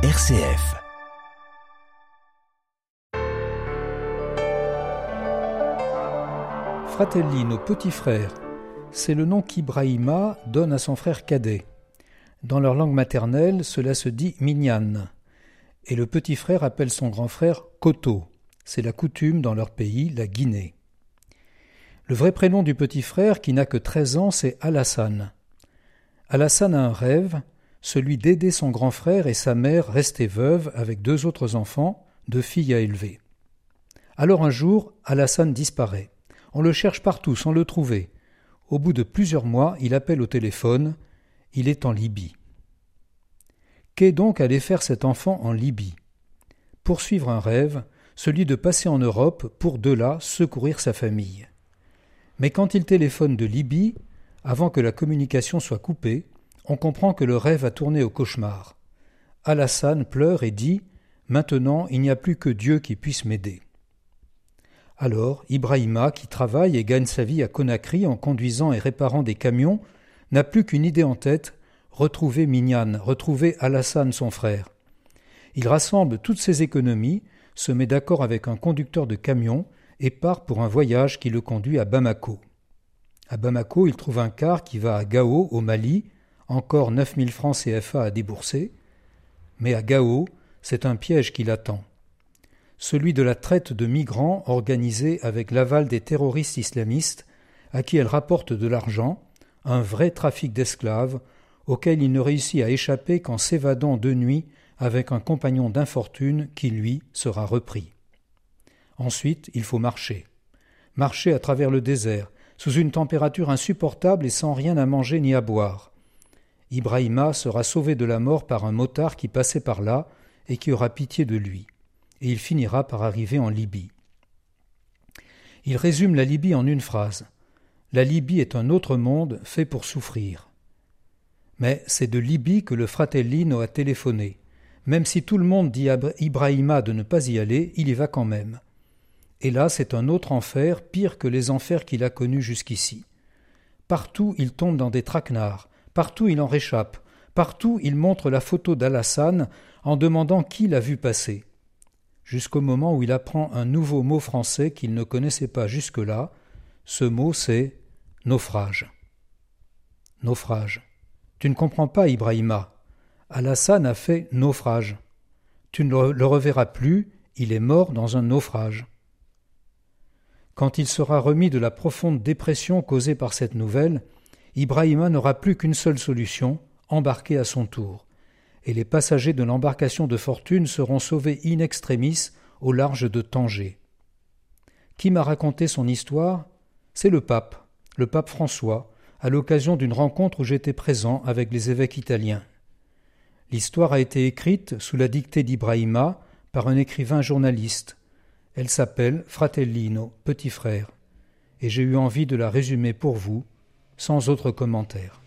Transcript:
RCF. Fratelli, nos petits frères, c'est le nom qu'Ibrahima donne à son frère cadet. Dans leur langue maternelle, cela se dit Minyan. Et le petit frère appelle son grand frère Koto. C'est la coutume dans leur pays, la Guinée. Le vrai prénom du petit frère, qui n'a que treize ans, c'est Alassane. Alassane a un rêve, celui d'aider son grand frère et sa mère restée veuve avec deux autres enfants, deux filles à élever. Alors un jour, Alassane disparaît. On le cherche partout sans le trouver. Au bout de plusieurs mois, il appelle au téléphone. Il est en Libye. Qu'est donc allé faire cet enfant en Libye? Poursuivre un rêve, celui de passer en Europe pour de là secourir sa famille. Mais quand il téléphone de Libye, avant que la communication soit coupée, on comprend que le rêve a tourné au cauchemar. Alassane pleure et dit Maintenant, il n'y a plus que Dieu qui puisse m'aider. Alors, Ibrahima, qui travaille et gagne sa vie à Conakry en conduisant et réparant des camions, n'a plus qu'une idée en tête retrouver Mignane, retrouver Alassane son frère. Il rassemble toutes ses économies, se met d'accord avec un conducteur de camion et part pour un voyage qui le conduit à Bamako. À Bamako, il trouve un car qui va à Gao, au Mali, encore 9000 francs CFA à débourser, mais à Gao, c'est un piège qui l'attend. Celui de la traite de migrants organisée avec l'aval des terroristes islamistes à qui elle rapporte de l'argent, un vrai trafic d'esclaves auquel il ne réussit à échapper qu'en s'évadant de nuit avec un compagnon d'infortune qui, lui, sera repris. Ensuite, il faut marcher. Marcher à travers le désert, sous une température insupportable et sans rien à manger ni à boire. Ibrahima sera sauvé de la mort par un motard qui passait par là et qui aura pitié de lui, et il finira par arriver en Libye. Il résume la Libye en une phrase. La Libye est un autre monde fait pour souffrir. Mais c'est de Libye que le fratellino a téléphoné. Même si tout le monde dit à Ibrahima de ne pas y aller, il y va quand même. Et là, c'est un autre enfer, pire que les enfers qu'il a connus jusqu'ici. Partout, il tombe dans des traquenards, Partout il en réchappe, partout il montre la photo d'Alassane en demandant qui l'a vu passer. Jusqu'au moment où il apprend un nouveau mot français qu'il ne connaissait pas jusque-là. Ce mot c'est naufrage. Naufrage. Tu ne comprends pas, Ibrahima. Alassane a fait naufrage. Tu ne le reverras plus, il est mort dans un naufrage. Quand il sera remis de la profonde dépression causée par cette nouvelle, Ibrahima n'aura plus qu'une seule solution, embarquer à son tour, et les passagers de l'embarcation de fortune seront sauvés in extremis au large de Tanger. Qui m'a raconté son histoire? C'est le pape, le pape François, à l'occasion d'une rencontre où j'étais présent avec les évêques italiens. L'histoire a été écrite sous la dictée d'Ibrahima par un écrivain journaliste. Elle s'appelle Fratellino, petit frère, et j'ai eu envie de la résumer pour vous sans autre commentaire.